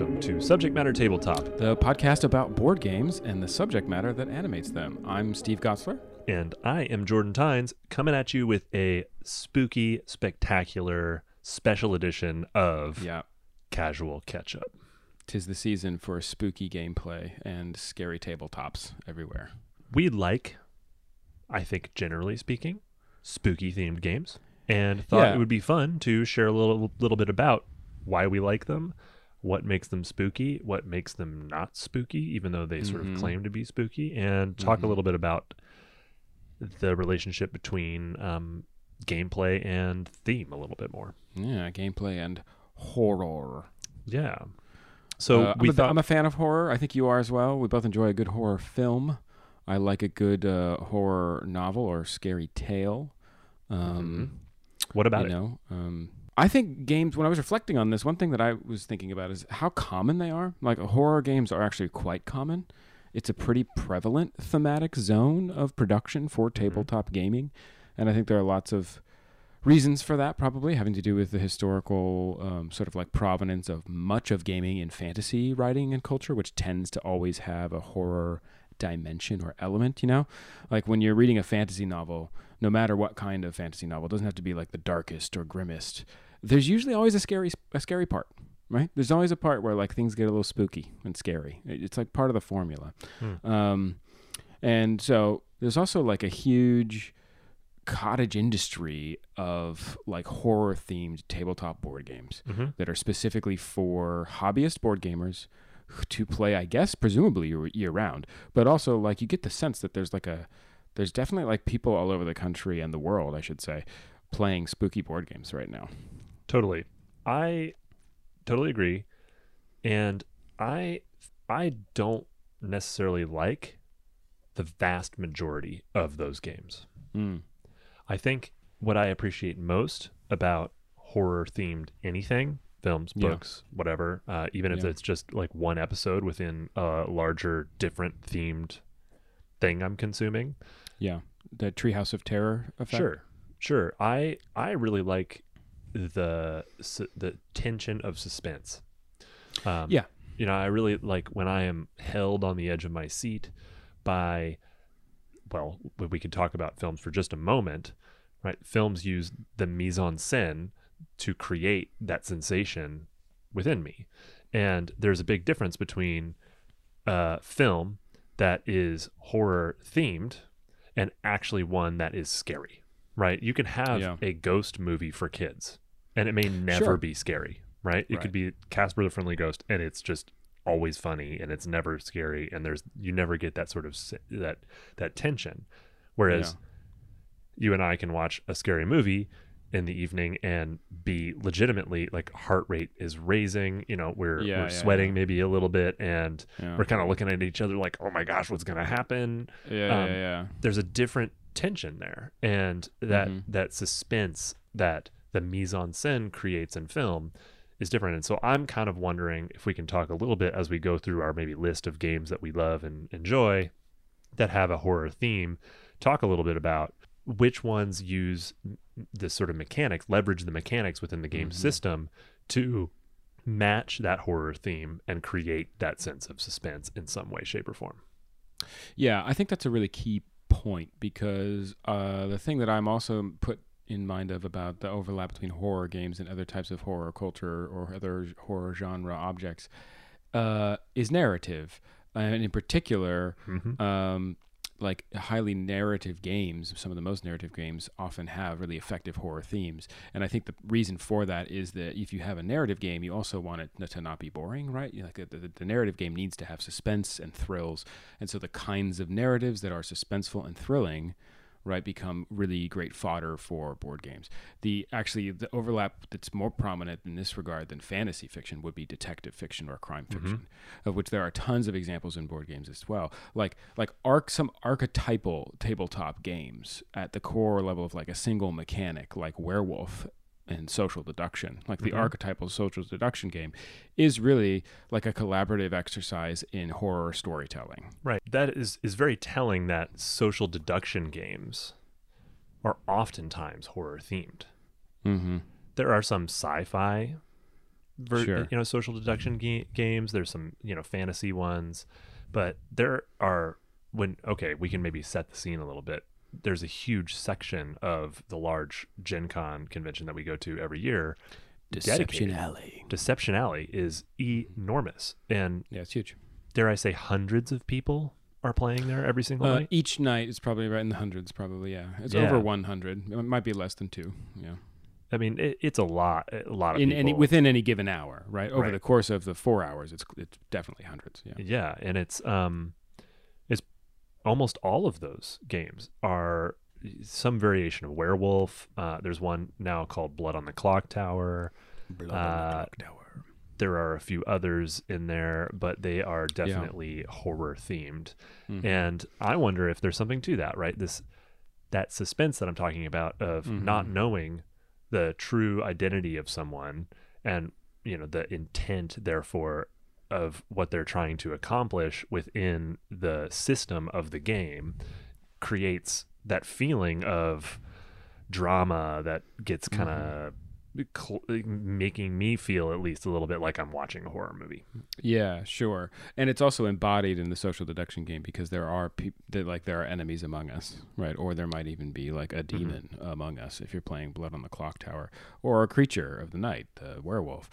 Welcome to Subject Matter Tabletop. the podcast about board games and the subject matter that animates them. I'm Steve Gotzler. And I am Jordan Tynes coming at you with a spooky, spectacular special edition of Yeah, Casual Catch Up. tis the season for spooky gameplay and scary tabletops everywhere. We like, I think, generally speaking, spooky themed games, and thought Yeah. it would be fun to share a little, little bit about why we like them, what makes them spooky, what makes them not spooky, even though they sort of Mhm. claim to be spooky, and talk a Mhm. little bit about the relationship between um, gameplay and theme a little bit more. Yeah, gameplay and horror. Yeah. So Uh, I'm, we a, thought I'm a fan of horror. I think you are as well. We both enjoy a good horror film. I like a good uh, horror novel or scary tale. Um, what about you it? know, um, I think games. When I was reflecting on this, one thing that I was thinking about is how common they are. Like horror games are actually quite common. It's a pretty prevalent thematic zone of production for tabletop gaming, and I think there are lots of reasons for that. Probably having to do with the historical um, sort of like provenance of much of gaming in fantasy writing and culture, which tends to always have a horror dimension or element. You know, like when you're reading a fantasy novel, no matter what kind of fantasy novel, it doesn't have to be like the darkest or grimmest. There's usually always a scary a scary part, right? There's always a part where like things get a little spooky and scary. It's like part of the formula. Hmm. Um, and so there's also like a huge cottage industry of like horror themed tabletop board games Mhm. that are specifically for hobbyist board gamers to play, I guess, presumably year, year round. But also, like, you get the sense that there's like a, there's definitely like people all over the country and the world, I should say, playing spooky board games right now. Totally. I totally agree. And I I don't necessarily like the vast majority of those games. Mm. I think what I appreciate most about horror themed anything, films, Yeah. books, whatever, uh, even if Yeah. it's just like one episode within a larger, different themed thing I'm consuming, Yeah, the Treehouse of Terror effect. Sure, sure. I I really like the the tension of suspense. Um, Yeah. you know, I really like when I am held on the edge of my seat by. Well, we could talk about films for just a moment, right? Films use the mise en scène to create that sensation within me, and there's a big difference between a film that is horror themed and actually one that is scary, right? You can have Yeah. a ghost movie for kids and it may never Sure. be scary, right? It Right. could be Casper the Friendly Ghost and it's just always funny and it's never scary and there's you never get that sort of that that tension. Whereas you and I can watch a scary movie in the evening and be legitimately like heart rate is raising, you know, we're Yeah, we're yeah, sweating yeah. maybe a little bit and we're kind of looking at each other like, "Oh my gosh, what's going to happen?" yeah, um, yeah, yeah. there's a different tension there and that Mhm. that suspense that the mise en scène creates in film is different and so i'm kind of wondering if we can talk a little bit as we go through our maybe list of games that we love and enjoy that have a horror theme talk a little bit about which ones use this sort of mechanics leverage the mechanics within the game Mhm. system to match that horror theme and create that sense of suspense in some way shape or form Yeah, I think that's a really key point because uh, the thing that I'm also put in mind of about the overlap between horror games and other types of horror culture or other horror genre objects uh, is narrative, and in particular, mm-hmm. um, like highly narrative games, some of the most narrative games often have really effective horror themes. And I think the reason for that is that if you have a narrative game, you also want it to not be boring, right? You Like the, the, the narrative game needs to have suspense and thrills. And so the kinds of narratives that are suspenseful and thrilling right become really great fodder for board games. The actually the overlap that's more prominent in this regard than fantasy fiction would be detective fiction or crime mm-hmm. fiction of which there are tons of examples in board games as well. Like like arc some archetypal tabletop games at the core level of like a single mechanic like werewolf and social deduction like the Mhm. archetypal social deduction game is really like a collaborative exercise in horror storytelling Right. That is is very telling that social deduction games are oftentimes horror themed. mm-hmm. There are some sci-fi ver- Sure. you know social deduction ga- games. There's some you know fantasy ones, but there are when okay we can maybe set the scene a little bit. There's a huge section of the large Gen Con convention that we go to every year. dedicated. Alley. Deception Alley is enormous, and Yeah, it's huge. dare I say, hundreds of people are playing there every single Uh, night. each night is probably right in the hundreds, probably. Yeah, it's Yeah. over 100. It might be less than two. Yeah, I mean, it, it's a lot, a lot of in people. any within any given hour, right? Over Right. the course of the four hours, it's it's definitely hundreds. Yeah. Yeah, and it's um, it's almost all of those games are some variation of werewolf. Uh, there's one now called Blood on the Clocktower. Blood Uh, tower. There are a few others in there, but they are definitely horror themed. Mhm. And I wonder if there's something to that, right? This that suspense that I'm talking about of not Mhm. knowing the true identity of someone and you know the intent therefore of what they're trying to accomplish within the system of the game creates that feeling of drama that gets kind of mm-hmm. cl- making me feel at least a little bit like I'm watching a horror movie. Yeah, sure. And it's also embodied in the social deduction game because there are people that like there are enemies among us, right? Or there might even be like a mm-hmm. demon among us if you're playing Blood on the Clocktower, or a creature of the night, the werewolf.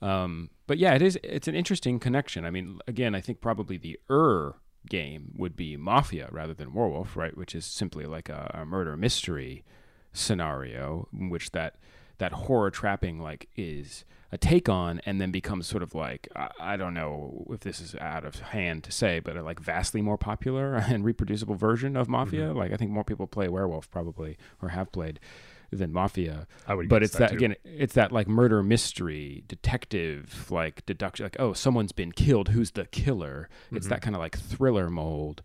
Um, but yeah, it is. It's an interesting connection. I mean, again, I think probably the er game would be Mafia rather than Werewolf, right? Which is simply like a, a murder mystery scenario, in which that that horror trapping like is a take on and then becomes sort of like I, I don't know if this is out of hand to say but a like vastly more popular and reproducible version of mafia like i think more people play werewolf probably or have played than mafia I would but it's that, too. again it's that like murder mystery detective like deduction like oh someone's been killed who's the killer it's Mhm. that kind of like thriller mold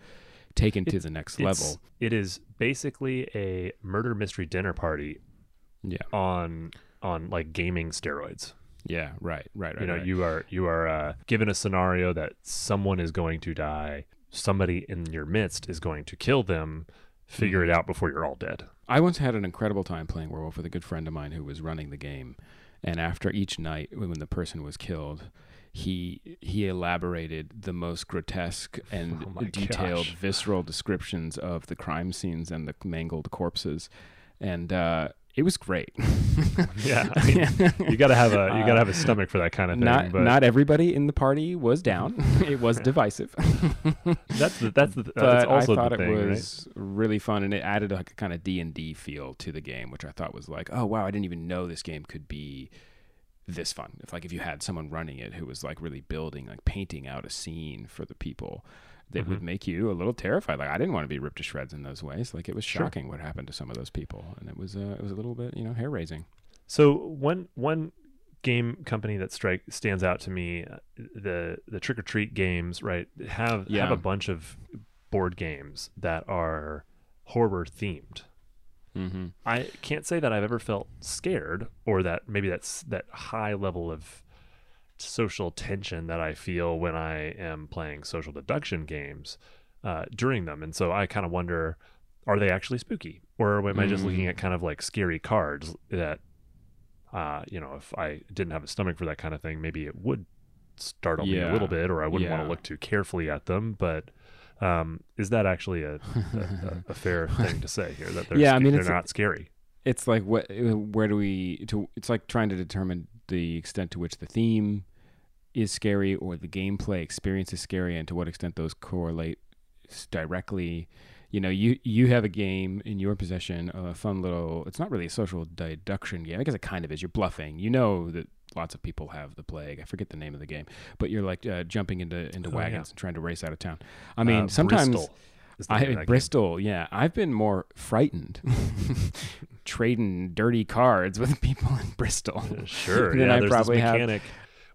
taken to the next level It is basically a murder mystery dinner party yeah on on like gaming steroids. yeah right right right you know, right. you are you are uh, given a scenario that someone is going to die, somebody in your midst is going to kill them. Figure it out before you're all dead. I once had an incredible time playing werewolf with a good friend of mine who was running the game, and after each night, when when the person was killed, he he elaborated the most grotesque and Oh detailed, gosh. visceral descriptions of the crime scenes and the mangled corpses, and uh, it was great. Yeah, I mean, You gotta have a you gotta have a stomach for that kind of thing. Uh, not but not everybody in the party was down. it was divisive. that's the that's the but that's also I thought the thing, it right? was really fun, and it added like a kind of D and D feel to the game, which I thought was like, oh wow, I didn't even know this game could be this fun. If like if you had someone running it who was like really building, like painting out a scene for the people, that would make you a little terrified. Like I didn't want to be ripped to shreds in those ways. Like it was Sure. shocking what happened to some of those people, and it was uh, it was a little bit you know hair raising. So one one game company that strike stands out to me, uh, the the Trick or Treat games, right? Have have a bunch of board games that are horror themed. Mm-hmm. I can't say that I've ever felt scared or that maybe that's that high level of social tension that I feel when I am playing social deduction games uh, during them. And so I kind of wonder are they actually spooky? Or am I just looking Mm. at kind of like scary cards that, uh, you know, if I didn't have a stomach for that kind of thing, maybe it would startle me a little bit or I wouldn't want to look too carefully at them. But um, is that actually a, a, a, fair thing to say here that they're, Yeah, I mean, they're not scary? it's like what where do we to it's like trying to determine the extent to which the theme is scary or the gameplay experience is scary and to what extent those correlate directly. You know you you have a game in your possession a fun little it's not really a social deduction game. I guess it kind of is. You're bluffing. You know that lots of people have the plague. I forget the name of the game. But you're like uh, jumping into into Oh, yeah. wagons and trying to race out of town. I mean Uh, sometimes Bristol is the I game. Bristol, yeah. I've been more frightened trading dirty cards with people in Bristol. Sure. yeah, I there's probably this have. mechanic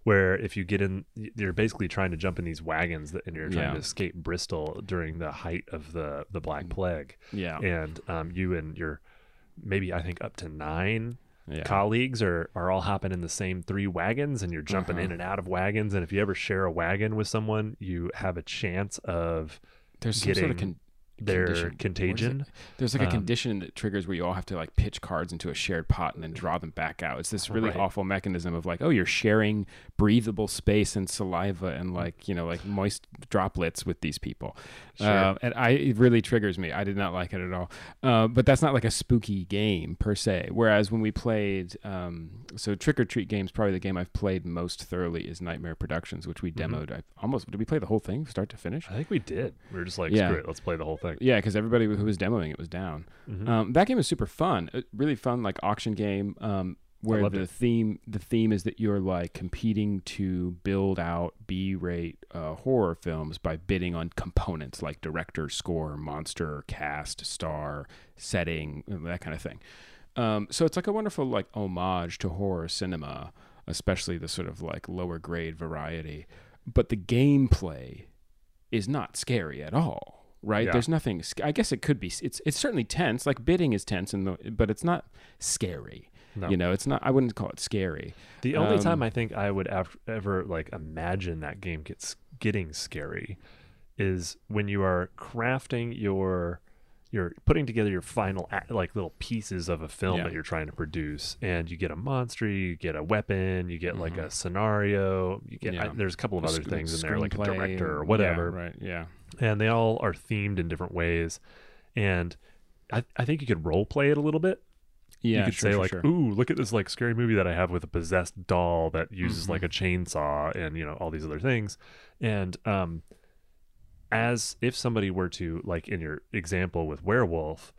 where if you get in, you're basically trying to jump in these wagons that, and you're trying Yeah. to escape Bristol during the height of the the Black Plague, Yeah. and um, you and your maybe I think up to nine Yeah. colleagues are are all hopping in the same three wagons, and you're jumping in Uh-huh. and out of wagons. And if you ever share a wagon with someone, you have a chance of There's some sort of con- their condition. What is it? contagion. There's like a Um, condition that triggers where you all have to like pitch cards into a shared pot and then draw them back out. It's this really Right. awful mechanism of like, oh, you're sharing breathable space and saliva and like you know like moist droplets with these people. Sure. Uh, and I it really triggers me. I did not like it at all. Uh, but that's not like a spooky game per se. Whereas when we played, um, so Trick or Treat games, probably the game I've played most thoroughly is Nightmare Productions, which we Mhm. demoed. I almost did we play the whole thing, start to finish? I think we did. We were just like, Yeah. screw it, let's play the whole thing. Yeah, because everybody who was demoing it was down. Mhm. Um, that game was super fun, uh, really fun, like auction game. Um, where the it. theme the theme is that you're like competing to build out B-rate uh, horror films by bidding on components like director, score, monster, cast, star, setting, that kind of thing. Um, so it's like a wonderful like homage to horror cinema, especially the sort of like lower grade variety. But the gameplay is not scary at all, right? Yeah. There's nothing. I guess it could be. It's it's certainly tense. Like bidding is tense, and but it's not scary. No. You know, it's not. I wouldn't call it scary. The only Um, time I think I would ev- ever like imagine that game gets getting scary is when you are crafting your you're putting together your final like little pieces of a film Yeah. that you're trying to produce and you get a monster you get a weapon you get like Mhm. a scenario you get I, there's a couple of other Sc- things in there like a director or whatever Yeah, right. Yeah. And they all are themed in different ways and I, I think you could role play it a little bit Yeah. you could sure, say sure, like sure. ooh look at this like scary movie that i have with a possessed doll that uses Mm-hmm. like a chainsaw and you know all these other things and um as if somebody were to like in your example with werewolf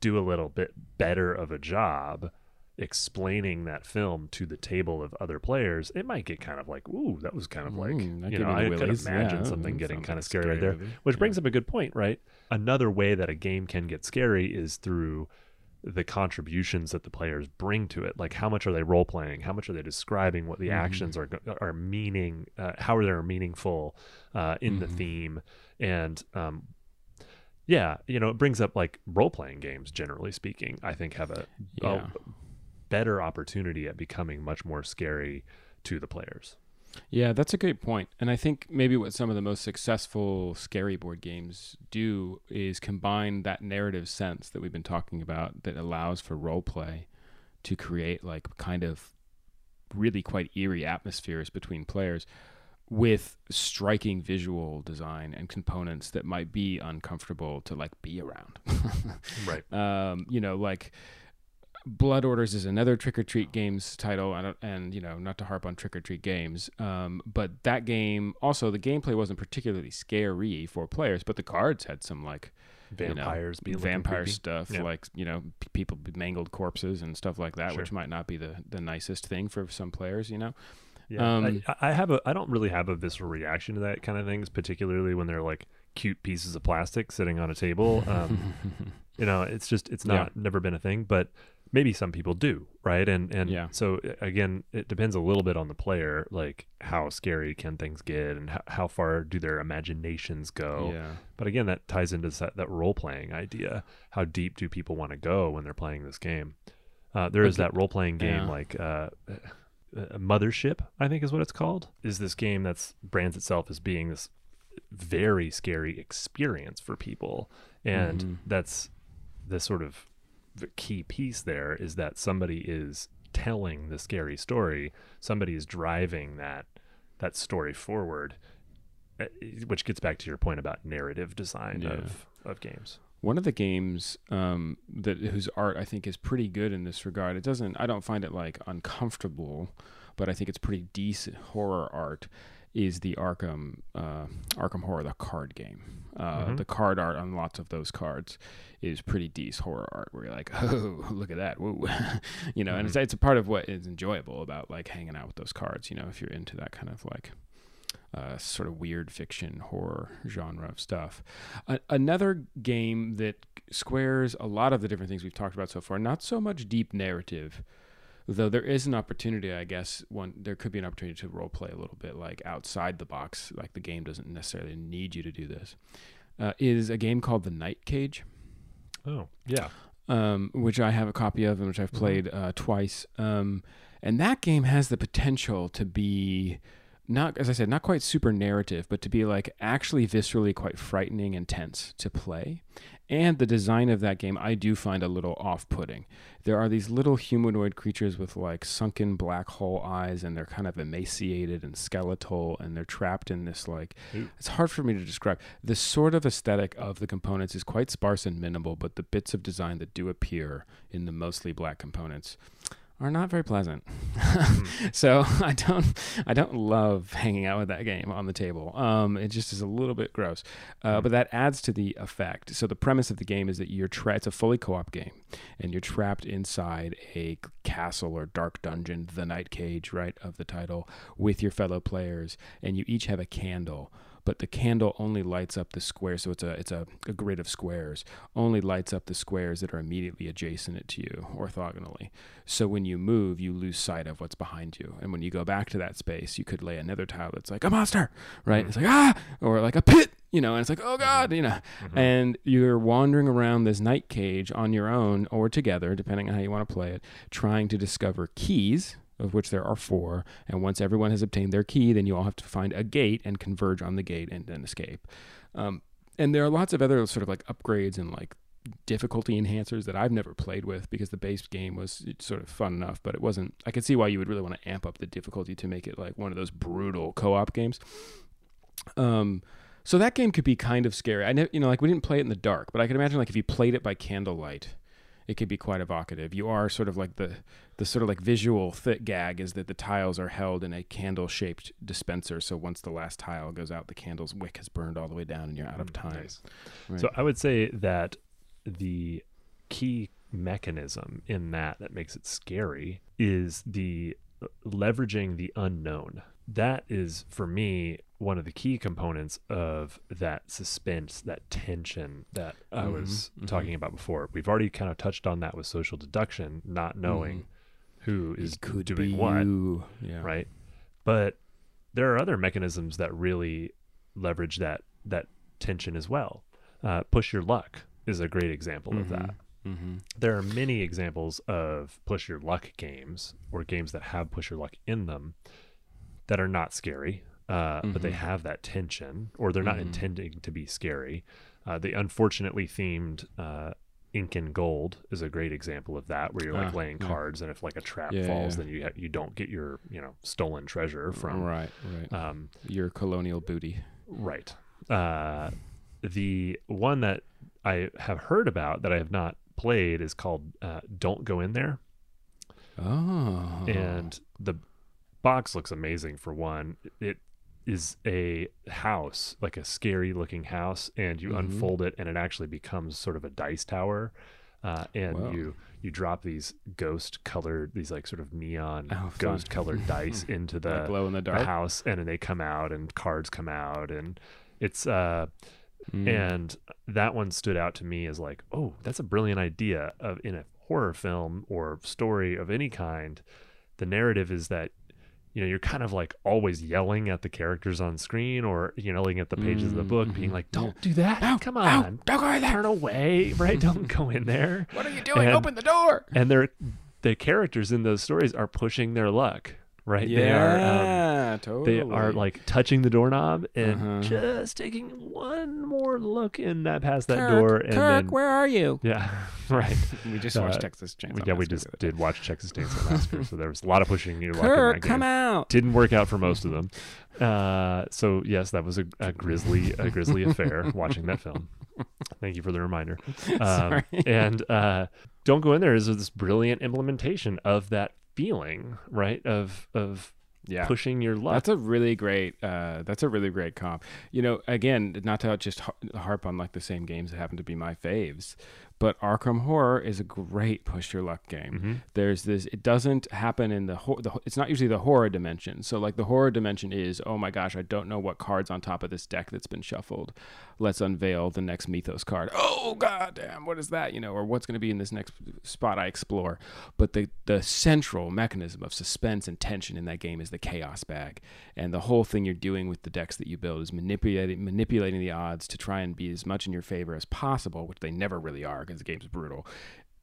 do a little bit better of a job explaining that film to the table of other players it might get kind of like ooh that was kind of like Mm, you know i the could imagine Yeah, something getting kind of scary scary right there movie. which Yeah. brings up a good point right another way that a game can get scary is through the contributions that the players bring to it like how much are they role playing how much are they describing what the Mhm. actions are are meaning uh, how are they meaningful uh, in the Mhm. theme and um, yeah you know it brings up like role playing games generally speaking i think have a, Yeah. a better opportunity at becoming much more scary to the players Yeah, that's a great point. And I think maybe what some of the most successful scary board games do is combine that narrative sense that we've been talking about that allows for role play to create like kind of really quite eerie atmospheres between players with striking visual design and components that might be uncomfortable to like be around. right um, you know, like Blood Orders is another Trick or Treat games title, and, and you know, not to harp on Trick or Treat games, um, but that game also the gameplay wasn't particularly scary for players, but the cards had some like you know, vampires vampire stuff, Yeah. like you know, p- people mangled corpses and stuff like that, Sure. which might not be the the nicest thing for some players, you know. Yeah, Um, I, I have a. I don't really have a visceral reaction to that kind of things, particularly when they're like cute pieces of plastic sitting on a table. Um, you know, it's just it's Yeah. not never been a thing, but maybe some people do, right? And and Yeah. so uh, again, it depends a little bit on the player, like how scary can things get, and how, how far do their imaginations go. yeah, But again, that ties into that, that role playing idea. How deep do people want to go when they're playing this game? Uh, there is that role playing game Yeah. like uh, uh, Mothership, I think is what it's called. Is this game that's brands itself as being this very scary experience for people, and Mhm. that's the sort of key piece there is that somebody is telling the scary story. Somebody is driving that that story forward, uh, which gets back to your point about narrative design Yeah. of of games. One of the games um, that whose art I think is pretty good in this regard. It doesn't. I don't find it like uncomfortable, but I think it's pretty decent horror art. Is the Arkham uh, Arkham Horror the card game? Uh, Mhm. The card art on lots of those cards is pretty decent horror art. Where you're like, oh, look at that, woo, you know. And it's it's a part of what is enjoyable about like hanging out with those cards. You know, if you're into that kind of like uh, sort of weird fiction horror genre of stuff. A- another game that squares a lot of the different things we've talked about so far, not so much deep narrative, though there is an opportunity, I guess, one there could be an opportunity to role play a little bit like outside the box, like the game doesn't necessarily need you to do this. Uh, is a game called The Night Cage Oh, yeah. um, which I have a copy of and which I've Mhm. played uh, twice. Um, and that game has the potential to be not as I said, not quite super narrative, but to be like actually viscerally quite frightening and tense to play. And the design of that game I do find a little off-putting. There are these little humanoid creatures with like sunken black hole eyes and they're kind of emaciated and skeletal and they're trapped in this like Ooh. it's hard for me to describe. The sort of aesthetic of the components is quite sparse and minimal, but the bits of design that do appear in the mostly black components are not very pleasant. so I don't I don't love hanging out with that game on the table. Um, it just is a little bit gross, uh, but that adds to the effect. So the premise of the game is that you're tra- it's a fully co-op game, and you're trapped inside a castle or dark dungeon, the night cage, right of the title, with your fellow players, and you each have a candle but the candle only lights up the square so it's a it's a, a grid of squares only lights up the squares that are immediately adjacent to you orthogonally. So when you move you lose sight of what's behind you. And when you go back to that space you could lay another tile that's like a monster right? Mhm. it's like ah! Or like a pit you know and it's like oh god you know. Mhm. and you're wandering around this night cage on your own or together depending on how you want to play it trying to discover keys of which there are four and once everyone has obtained their key then you all have to find a gate and converge on the gate and then escape um, and there are lots of other sort of like upgrades and like difficulty enhancers that I've never played with because the base game was sort of fun enough, but it wasn't. I could see why you would really want to amp up the difficulty to make it like one of those brutal co-op games. Um, so that game could be kind of scary. I know, you know, like we didn't play it in the dark, but I could imagine like if you played it by candlelight, it could be quite evocative. You are sort of like the the sort of like visual thick gag is that the tiles are held in a candle shaped dispenser. So once the last tile goes out, the candle's wick has burned all the way down, and you're out of Mm, time. nice. Right. So I would say that the key mechanism in that that makes it scary is the leveraging the unknown. That is for me one of the key components of that suspense, that tension that I was Mhm, mhm. talking about before. We've already kind of touched on that with social deduction, not knowing who is doing what you. Yeah. right? But there are other mechanisms that really leverage that that tension as well. Uh, push your luck is a great example of that. Mm-hmm. There are many examples of push your luck games or games that have push your luck in them that are not scary, uh, but they Mhm. have that tension, or they're not Mhm. intending to be scary. Uh, the unfortunately themed uh, Incan Gold is a great example of that, where you're like Ah, laying yeah. cards, and if like a trap Yeah, falls, yeah. then you ha- you don't get your you know stolen treasure from right, right. um, Your colonial booty. right. Uh, the one that I have heard about that I have not played is called uh, "Don't Go In There," Oh. and the box looks amazing. For one, it is a house, like a scary looking house, and you Mhm. unfold it, and it actually becomes sort of a dice tower. Uh, and Wow. you you drop these ghost colored, these like sort of neon Oh, ghost colored dice into the like glow in the the dark. house and then they come out and cards come out and it's uh Mm. and that one stood out to me as like oh that's a brilliant idea of in a horror film or story of any kind the narrative is that you know you're kind of like always yelling at the characters on screen or you know, yelling at the pages of the book being mhm, like don't do that. Ow, come on. don't go in there. turn away right? Don't go in there. What are you doing? And- Open the door. and they're the characters in those stories are pushing their luck right they are um, Yeah, totally. they are like touching the doorknob and Uh-huh. just taking one more look in that past that Kirk, door and Kirk, then where are you? yeah right We just Uh, watched Texas Chainsaw yeah we just the other day. did watch Texas Chainsaw Massacre so there was a lot of pushing luck Kirk, come out. didn't work out for most of them uh, so yes that was a, a grisly a grisly affair watching that film thank you for the reminder um, Sorry. and uh, don't go in there is this brilliant implementation of that feeling right of of Yeah. pushing your luck That's a really great. Uh, that's a really great comp. You know, again, not to just harp on like the same games that happen to be my faves, but Arkham Horror is a great push your luck game. Mhm. There's this. It doesn't happen in the, hor- the. It's not usually the horror dimension. So like the horror dimension is, oh my gosh, I don't know what cards on top of this deck that's been shuffled. Let's unveil the next Mythos card. Oh god damn, what is that? You know, or what's going to be in this next spot I explore. But the the central mechanism of suspense and tension in that game is the chaos bag, and the whole thing you're doing with the decks that you build is manipulating manipulating the odds to try and be as much in your favor as possible, which they never really are because the game's brutal.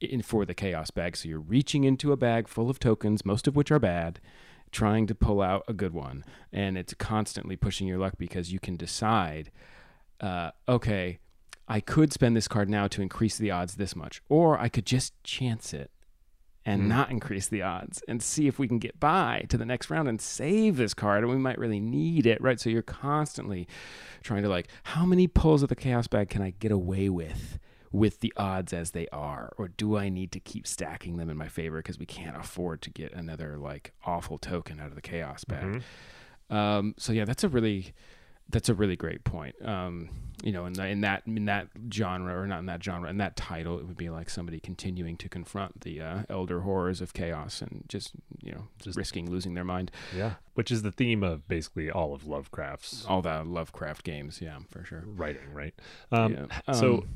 In for the chaos bag, so you're reaching into a bag full of tokens, most of which are bad. trying to pull out a good one, and it's constantly pushing your luck because you can decide, uh, okay, I could spend this card now to increase the odds this much, or I could just chance it and Mm. not increase the odds and see if we can get by to the next round and save this card and we might really need it right so you're constantly trying to like how many pulls of the chaos bag can i get away with with the odds as they are or do i need to keep stacking them in my favor because we can't afford to get another like awful token out of the chaos bag Mhm. um, so yeah, that's a really that's a really great point. Um, you know, in, the, in that in that genre, or not in that genre, in that title, it would be like somebody continuing to confront the uh, elder horrors of chaos and just you know Just- risking losing their mind. Yeah. Which is the theme of basically all of Lovecraft's All the Lovecraft games, yeah, for sure. writing, right? Um, Yeah. so Um,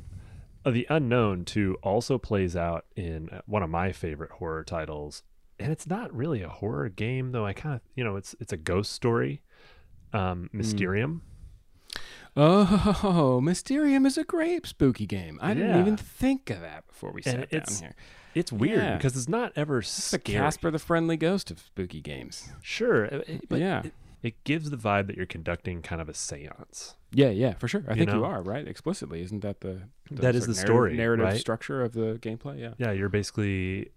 uh, the unknown too also plays out in uh, one of my favorite horror titles, and it's not really a horror game though. I kind of you know it's it's a ghost story, um, Hmm. Mysterium. Oh, Mysterium is a great spooky game. I didn't even think of that before we And sat down here. It's weird Yeah. because it's not ever It's the. Casper the Friendly Ghost of spooky games. Sure, uh, it- but Yeah. it, it gives the vibe that you're conducting kind of a séance. Yeah, yeah, for sure. I You think you are right. Explicitly, isn't that the, the That is the narrative- story, narrative right? structure of the gameplay? Yeah. Yeah, you're basically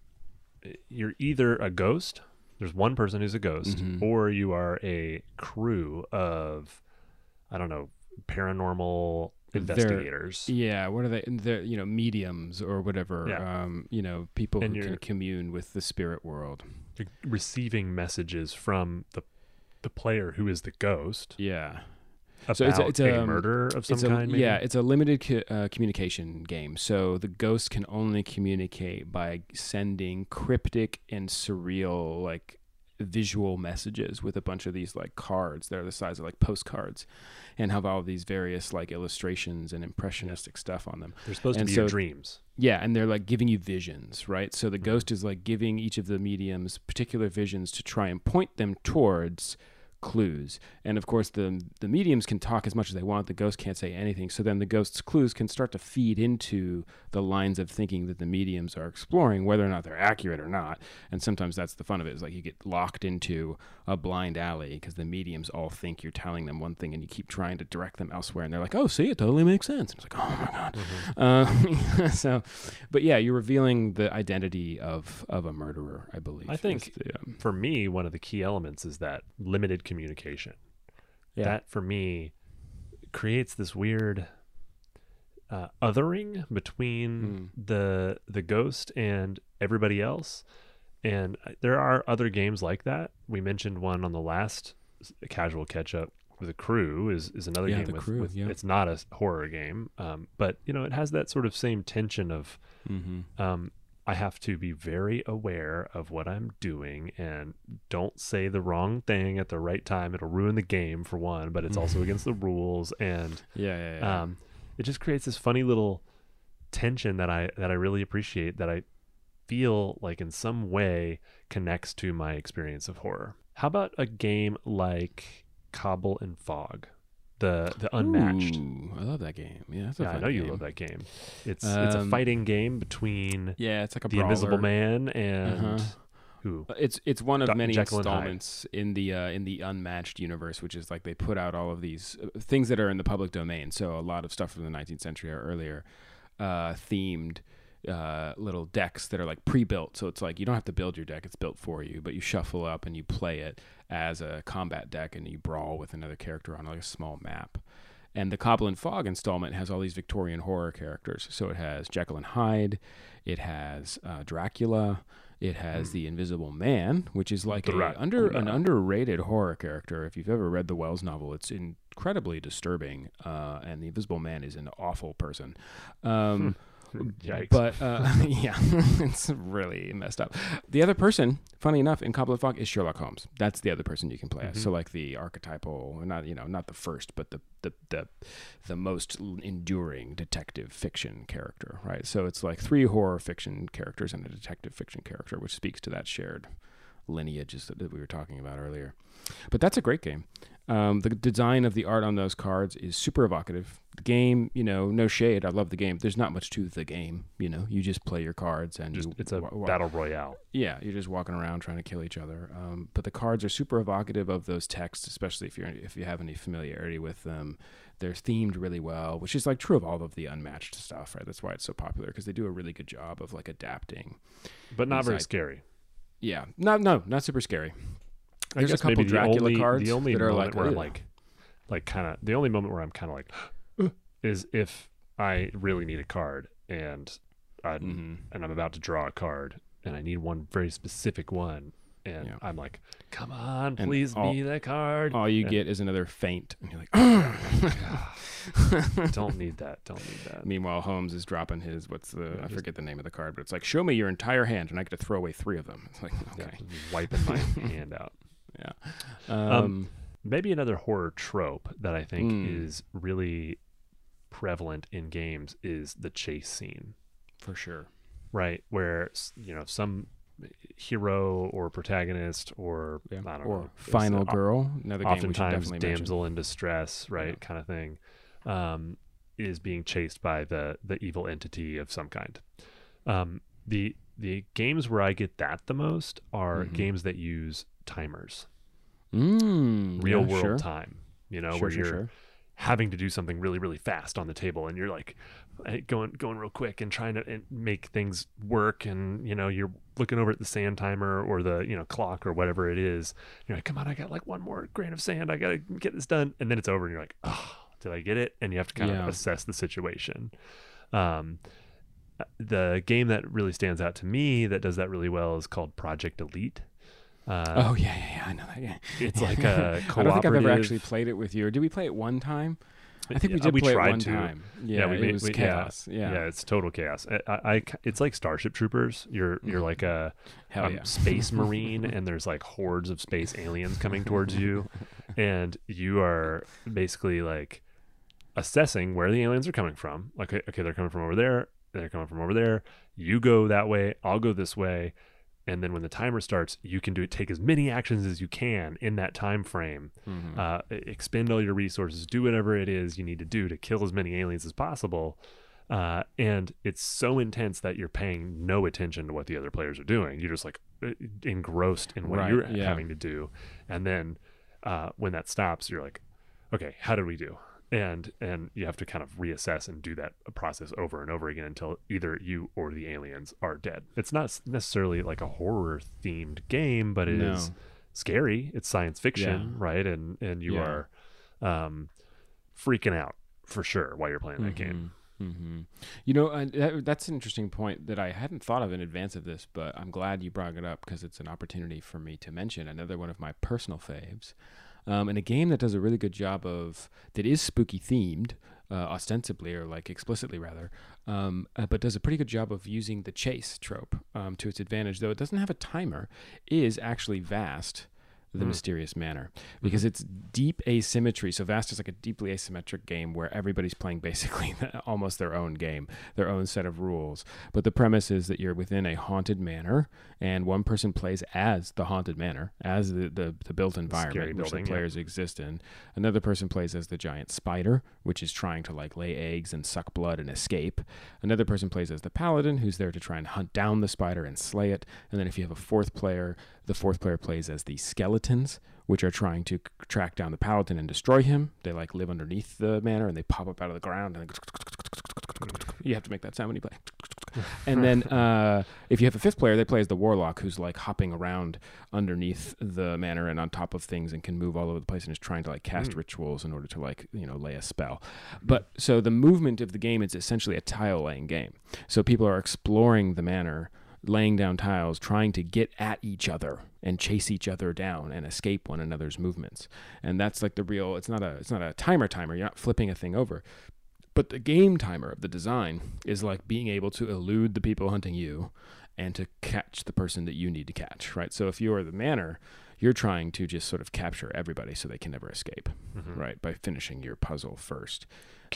you're either a ghost. There's one person who's a ghost, Mhm. or you are a crew of I don't know paranormal They're- investigators. Yeah, what are they? They're, you know, mediums or whatever. Yeah. Um, you know, people And who can commune with the spirit world. Receiving messages from the the player who is the ghost Yeah. About So it's a- it's a, a, murder of some kind. Maybe? Yeah, it's a limited co- uh, communication game. So the ghost can only communicate by sending cryptic and surreal, like visual messages with a bunch of these like cards. They're the size of like postcards, and have all these various like illustrations and impressionistic stuff on them. they're supposed and to be your dreams. Yeah, and they're like giving you visions, right? So the Mhm. ghost is like giving each of the mediums particular visions to try and point them towards clues. And of course the the mediums can talk as much as they want, the ghost can't say anything. So then the ghost's clues can start to feed into the lines of thinking that the mediums are exploring, whether or not they're accurate or not. And sometimes that's the fun of it, is like you get locked into a blind alley because the mediums all think you're telling them one thing and you keep trying to direct them elsewhere and they're like, "Oh, see, it totally makes sense." And it's like, "Oh my god." Uh, so, but yeah, you're revealing the identity of of a murderer, I believe. I think- the, um, For me, one of the key elements is that limited communication. Yeah. That for me creates this weird uh, othering between the the ghost and everybody else. And uh, there are other games like that. We mentioned one on the last casual catch up. With the Crew is, is another Yeah, game with, Crew, with yeah. it's not a horror game, um, but you know it has that sort of same tension of mhm. um, I have to be very aware of what I'm doing and don't say the wrong thing at the right time. It'll ruin the game for one, but it's also against the rules, and Yeah, yeah, yeah. um, it just creates this funny little tension that I that I really appreciate. That I feel like in some way connects to my experience of horror. How about a game like Cobble and Fog, the the Unmatched? Ooh, I love that game. Yeah, Yeah, I know you love that game. It's it's a Um, fighting game between Yeah, it's like a the Invisible. Man and Uh-huh. who? Uh, It's it's one of Doc- many Jekyll installments in the uh, in the unmatched universe, which is like they put out all of these uh, things that are in the public domain. So a lot of stuff from the 19th century or earlier, uh, themed uh, little decks that are like pre-built. So it's like you don't have to build your deck; it's built for you. But you shuffle up and you play it as a combat deck, and you brawl with another character on like a small map. And the Cobble and Fog installment has all these Victorian horror characters. So it has Jekyll and Hyde, it has uh, Dracula, it has the Invisible Man, which is like a under an underrated horror character. If you've ever read the Wells novel, it's incredibly disturbing. Uh, and the Invisible Man is an awful person. Um, Yikes. but uh, yeah, it's really messed up. The other person, funny enough, in Cobble and Fog is Sherlock Holmes. That's the other person you can play as. Mhm. So like the archetypal, not you know, not the first, but the the the the most enduring detective fiction character, right? So it's like three horror fiction characters and a detective fiction character, which speaks to that shared lineage that that we were talking about earlier. But that's a great game. Um, the design of the art on those cards is super evocative. The game, you know, no shade. I love the game. There's not much to the game. You know, you just play your cards and Just you it's a wa- wa- battle royale. yeah, you're just walking around trying to kill each other. Um, but the cards are super evocative of those texts, especially if you're if you have any familiarity with them. They're themed really well, which is like true of all of the unmatched stuff, right? That's why it's so popular because they do a really good job of like adapting. But not very scary. Yeah, not no, not super scary. I There's a couple maybe the Dracula only, cards the only that are like, where I'm like, like kind of the only moment where I'm kind of like, is if I really need a card and I Mhm. and I'm about to draw a card and I need one very specific one and Yeah. I'm like, come on, And please all- be that card. All you And- get is another faint, and you're like, don't need that. Don't need that. Meanwhile, Holmes is dropping his what's the I forget the name of the card, but it's like show me your entire hand, and I get to throw away three of them. It's like okay, just wiping my hand out. Yeah. Um, Maybe another horror trope that I think Mm. is really prevalent in games is the chase scene. for sure. right where you know some hero or protagonist or Yeah. I don't or know Final Girl, another oftentimes definitely mention. damsel in distress right Yeah. kind of thing um, is being chased by the the evil entity of some kind um, the the games where I get that the most are Mhm. games that use timers Mm, real yeah, world sure. time you know Sure, where sure, you're sure. having to do something really really fast on the table and you're like eh, going going real quick and trying to make things work and you know you're looking over at the sand timer or the you know clock or whatever it is you're like come on i got like one more grain of sand i gotta get this done and then it's over and you're like oh did i get it and you have to kind Yeah. of assess the situation um the game that really stands out to me that does that really well is called project elite uh, Oh yeah, yeah, yeah, I know that. Yeah, it's like a I don't think I've ever actually played it with you. Or did we play it one time? I think we Uh, did we play tried it one to. time. Yeah, we it made- was we- chaos. Yeah, yeah, it's total chaos. I, I, it's like Starship Troopers. You're you're like a um, yeah. space marine, and there's like hordes of space aliens coming towards you, and you are basically like assessing where the aliens are coming from. Like, okay, they're coming from over there. They're coming from over there. You go that way. I'll go this way. And then when the timer starts, you can do it. take as many actions as you can in that time frame Mhm. uh, expend all your resources, do whatever it is you need to do to kill as many aliens as possible. Uh, and it's so intense that you're paying no attention to what the other players are doing. You're just like engrossed in what Right, you're yeah. having to do. And then uh, when that stops, you're like, okay, how did we do? And and you have to kind of reassess and do that process over and over again until either you or the aliens are dead. It's not necessarily like a horror themed game, but it is No. scary. It's science fiction, Yeah. right? And and you Yeah. are um, freaking out for sure while you're playing that game. hmm You know, uh, that, that's an interesting point that I hadn't thought of in advance of this, but I'm glad you brought it up because it's an opportunity for me to mention another one of my personal faves. Um, and a game that does a really good job of that is spooky themed, uh, ostensibly or like explicitly rather, um, uh, but does a pretty good job of using the chase trope um, to its advantage. Though it doesn't have a timer, is actually vast. The Mm. mysterious manor because it's deep asymmetry. So Vast is like a deeply asymmetric game where everybody's playing basically almost their own game, their own set of rules. But the premise is that you're within a haunted manor, and one person plays as the haunted manor, as the the, the built environment which building, the yeah. players exist in. Another person plays as the giant spider, which is trying to like lay eggs and suck blood and escape. Another person plays as the paladin, who's there to try and hunt down the spider and slay it. And then if you have a fourth player, the fourth player plays as the skeletons, which are trying to track down the paladin and destroy him. They like live underneath the manor and they pop up out of the ground and you have to make that sound when you play. and then uh, if you have a fifth player, they play as the warlock, who's like hopping around underneath the manor and on top of things and can move all over the place and is trying to like cast Mm. rituals in order to like you know lay a spell. But so the movement of the game is essentially a tile laying game. So people are exploring the manor, laying down tiles, trying to get at each other and chase each other down and escape one another's movements. And that's like the real. It's not a. It's not a timer timer. You're not flipping a thing over. But the game timer of the design is like being able to elude the people hunting you and to catch the person that you need to catch, right? So if you're the manor, you're trying to just sort of capture everybody so they can never escape Mhm. right by finishing your puzzle first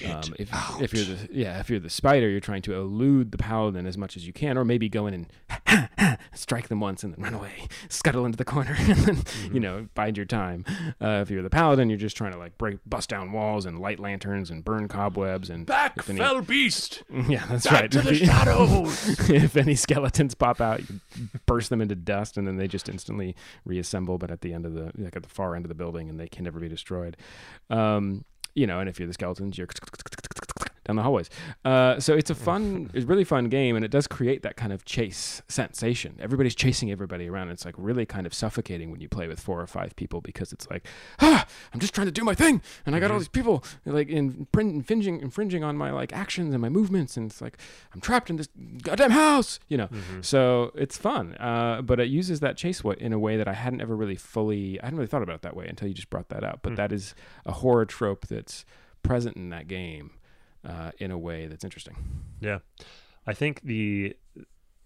Um, if if you're the yeah if you're the spider, you're trying to elude the paladin as much as you can, or maybe go in and strike them once and then run away, scuttle into the corner, and then Mm-hmm. you know bide your time. Uh, if you're the paladin, you're just trying to like break bust down walls and light lanterns and burn cobwebs and back, if any- fell beast. yeah, that's Back right. to the If you- shadows. if any skeletons pop out, you burst them into dust, and then they just instantly reassemble. But at the end of the like at the far end of the building, and they can never be destroyed. Um, you know, and if you're the skeletons, you're down the hallways. Uh, so it's a fun, it's a really fun game, and it does create that kind of chase sensation. Everybody's chasing everybody around. It's like really kind of suffocating when you play with four or five people because it's like, ah, I'm just trying to do my thing, and I got all these people like infring- infringing, infringing on my like actions and my movements, and it's like I'm trapped in this goddamn house, you know. Mm-hmm. So it's fun, uh, but it uses that chase wa- in a way that I hadn't ever really fully, I hadn't really thought about it that way until you just brought that up. But Hmm. that is a horror trope that's present in that game uh, in a way that's interesting. Yeah, I think the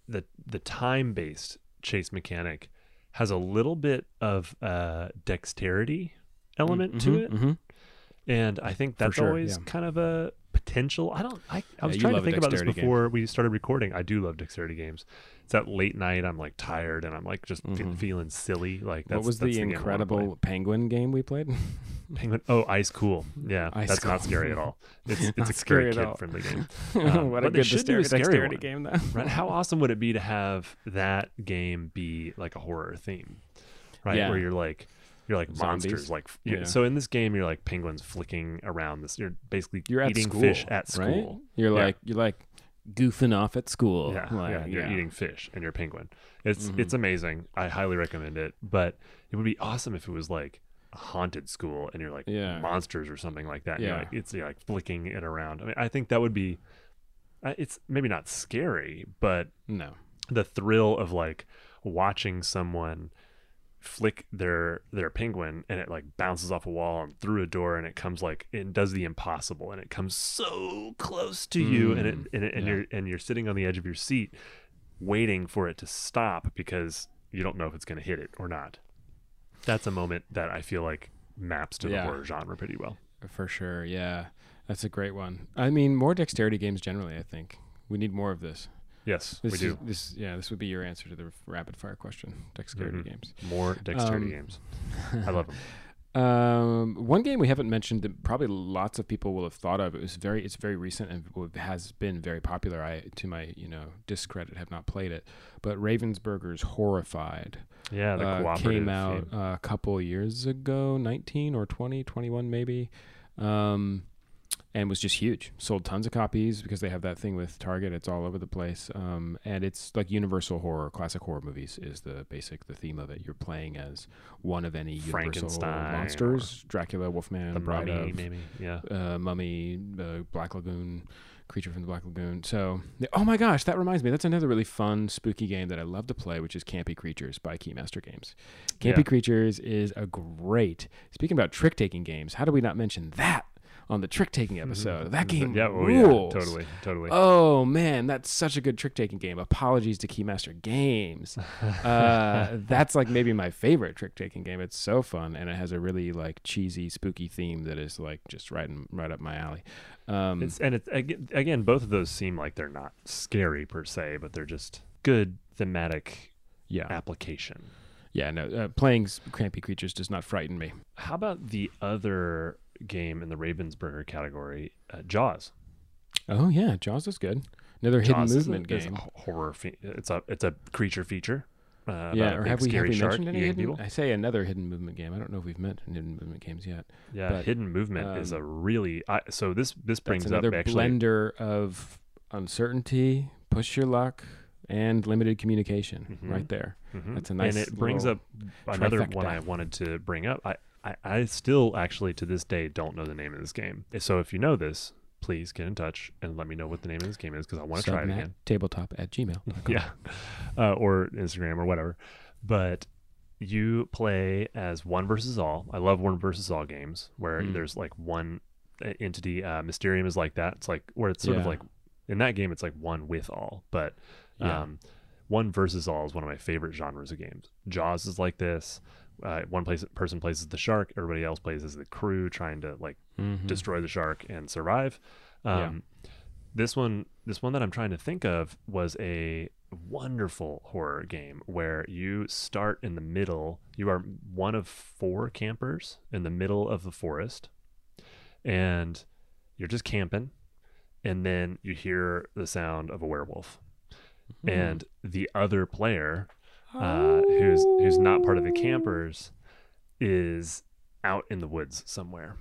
the the time based chase mechanic has a little bit of uh, dexterity element to it, Mm-hmm. and I think that's sure, always yeah. kind of a potential. I don't. I, I was you trying to think about this dexterity game. before we started recording. I do love dexterity games. It's that late night. I'm like tired and I'm like just Mhm. feeling silly. Like that's What was that's the incredible penguin game we played? penguin? Oh, ice cool. Yeah, Ice that's not scary at all. It's it's a scary great at all. kid friendly game. Um, what a good dexterity, scary dexterity game, though. right? How awesome would it be to have that game be like a horror theme, right? Yeah. Where you're like, you're like Zombies. monsters, like Yeah. so in this game you're like penguins flicking around this. You're basically You're at eating school, fish at right? school. You're Yeah. like you're like goofing off at school. Yeah, Like, yeah, you're yeah. eating fish and you're a penguin. It's Mhm. it's amazing. I highly recommend it. But it would be awesome if it was like haunted school and you're like Yeah. monsters or something like that. Yeah. like, it's you're like flicking it around. I mean, I think that would be. uh, It's maybe not scary, but No. the thrill of like watching someone flick their their penguin and it like bounces off a wall and through a door and it comes like and does the impossible and it comes so close to you and it Mm, and, it, and yeah. you're and you're sitting on the edge of your seat waiting for it to stop because you don't know if it's going to hit it or not that's a moment that i feel like maps to the Yeah. horror genre pretty well For sure, yeah. That's a great one. I mean, more dexterity games generally, I think. We need more of this. yes This we do is- this yeah, this would be your answer to the rapid fire question. Dexterity Mhm. games. more dexterity Um, games i love them Um, one game we haven't mentioned that probably lots of people will have thought of. It was very, it's very recent and has been very popular. I, to my you know discredit, have not played it. But Ravensburger's Horrified yeah the uh, cooperative came out uh, a couple years ago, 19 or 20, 21 maybe, um, and was just huge. Sold tons of copies because they have that thing with Target. It's all over the place, um, and it's like universal horror, classic horror movies is the basic the theme of it. You're playing as one of any universal Frankenstein monsters: Dracula, Wolfman, the Bride mummy of, maybe yeah uh, Mummy, uh, Black Lagoon, Creature from the Black Lagoon. So, oh my gosh, that reminds me. That's another really fun, spooky game that I love to play, which is Campy Creatures by Keymaster Games. Campy Yeah. Creatures is a great. Speaking about trick taking games, how do we not mention that on the trick taking episode? That game Mm-hmm. yeah, oh, rules. yeah, totally, totally. Oh man, that's such a good trick taking game. Apologies to Keymaster Games. Uh, that's like maybe my favorite trick taking game. It's so fun and it has a really like cheesy, spooky theme that is like just right in, right up my alley. Um, It's and it's again, again, both of those seem like they're not scary per se, but they're just good thematic yeah, application. yeah. No, uh, playing Campy Creatures does not frighten me. How about the other game in the Ravensburger category, uh, Jaws? Oh yeah, Jaws is good. Another hidden Jaws is a- movement is a game. h- horror. Fe- it's a it's a creature feature. Uh, Yeah, or have we have we mentioned any hidden? people. I say another hidden movement game. I don't know if we've mentioned hidden movement games yet. Yeah, but, hidden movement is a um, really. I, so this this brings up another actually. blender of uncertainty, push your luck, and limited communication. Mhm. Right there. Mhm. That's a nice and it brings up another trifecta. one I wanted to bring up. I, I I still actually to this day don't know the name of this game. So if you know this, please get in touch and let me know what the name of this game is because I want to try it again. Tabletop at Gmail. yeah, uh, or Instagram or whatever. But you play as one versus all. I love one versus all games where Mm. there's like one uh, entity. Uh, Mysterium is like that. It's like where it's sort of like in that game it's like one with all, but Yeah. um, one versus all is one of my favorite genres of games. Jaws is like this. Uh, one place person plays as the shark, everybody else plays as the crew trying to like Mhm. destroy the shark and survive. Yeah. Um, This one, this one that I'm trying to think of was a wonderful horror game where you start in the middle. You are one of four campers in the middle of the forest, and you're just camping, and then you hear the sound of a werewolf, Mhm. and the other player uh, who's who's not part of the campers is out in the woods somewhere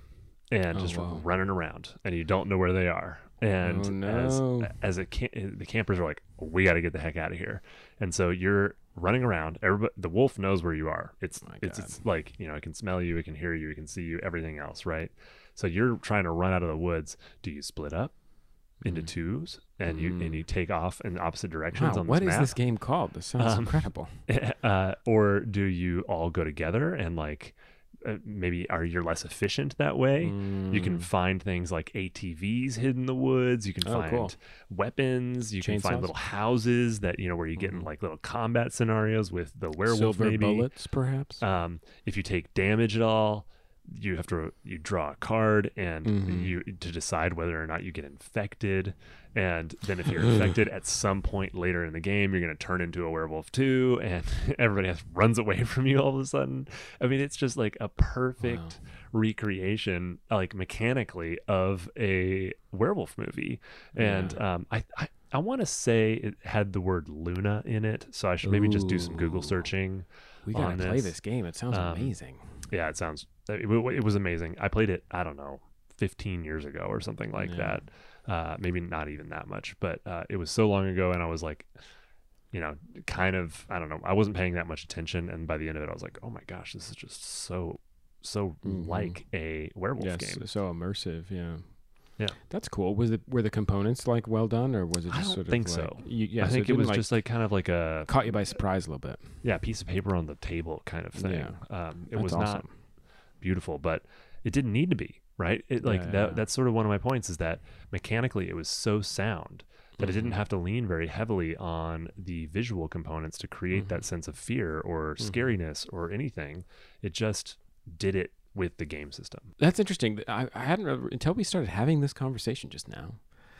and Oh, just wow. running around and you don't know where they are. And Oh, no. as as cam- the campers are like we got to get the heck out of here. And so you're running around. Everybody the wolf knows where you are. It's My it's, it's like you know it can smell you it can hear you it can see you everything else right? So you're trying to run out of the woods. Do you split up into Mhm. twos and you Mm. and you take off in opposite directions Wow, on what this is this game called? This sounds Um, incredible. uh, or do you all go together and like uh, maybe are you're less efficient that way you can Mm. find things like atvs hidden in the woods you can Oh, find cool. weapons you can find little houses that you know where you get in Mhm. like little combat scenarios with the werewolf silver maybe bullets, perhaps. um, if you take damage at all you have to you draw a card and Mhm. you to decide whether or not you get infected and then if you're infected at some point later in the game you're going to turn into a werewolf too and everybody else runs away from you all of a sudden i mean it's just like a perfect recreation like mechanically of a werewolf movie and um, i i, I want to say it had the word luna in it so i should maybe just do some google searching we gotta play this. this game. It sounds Um, amazing. Yeah it sounds it, it was amazing i played it i don't know 15 years ago or something like Yeah. that uh maybe not even that much but uh it was so long ago and i was like you know kind of i don't know i wasn't paying that much attention and by the end of it i was like oh my gosh this is just so so Mhm. like a werewolf Yes, game so immersive. Yeah. Yeah. That's cool. Was it were the components like well done, or was it just I don't sort of think like, so. You, yeah, i so think it didn't, was like, just like kind of like a caught you by surprise a little bit. yeah piece of paper on the table kind of thing Yeah. um it That's was not beautiful, but it didn't need to be, right? It like Yeah, that yeah. that's sort of one of my points is that mechanically it was so sound that it didn't Mhm. have to lean very heavily on the visual components to create that Mhm. sense of fear or Mhm. scariness or anything. It just did it with the game system. That's interesting. I, I hadn't until we started having this conversation just now.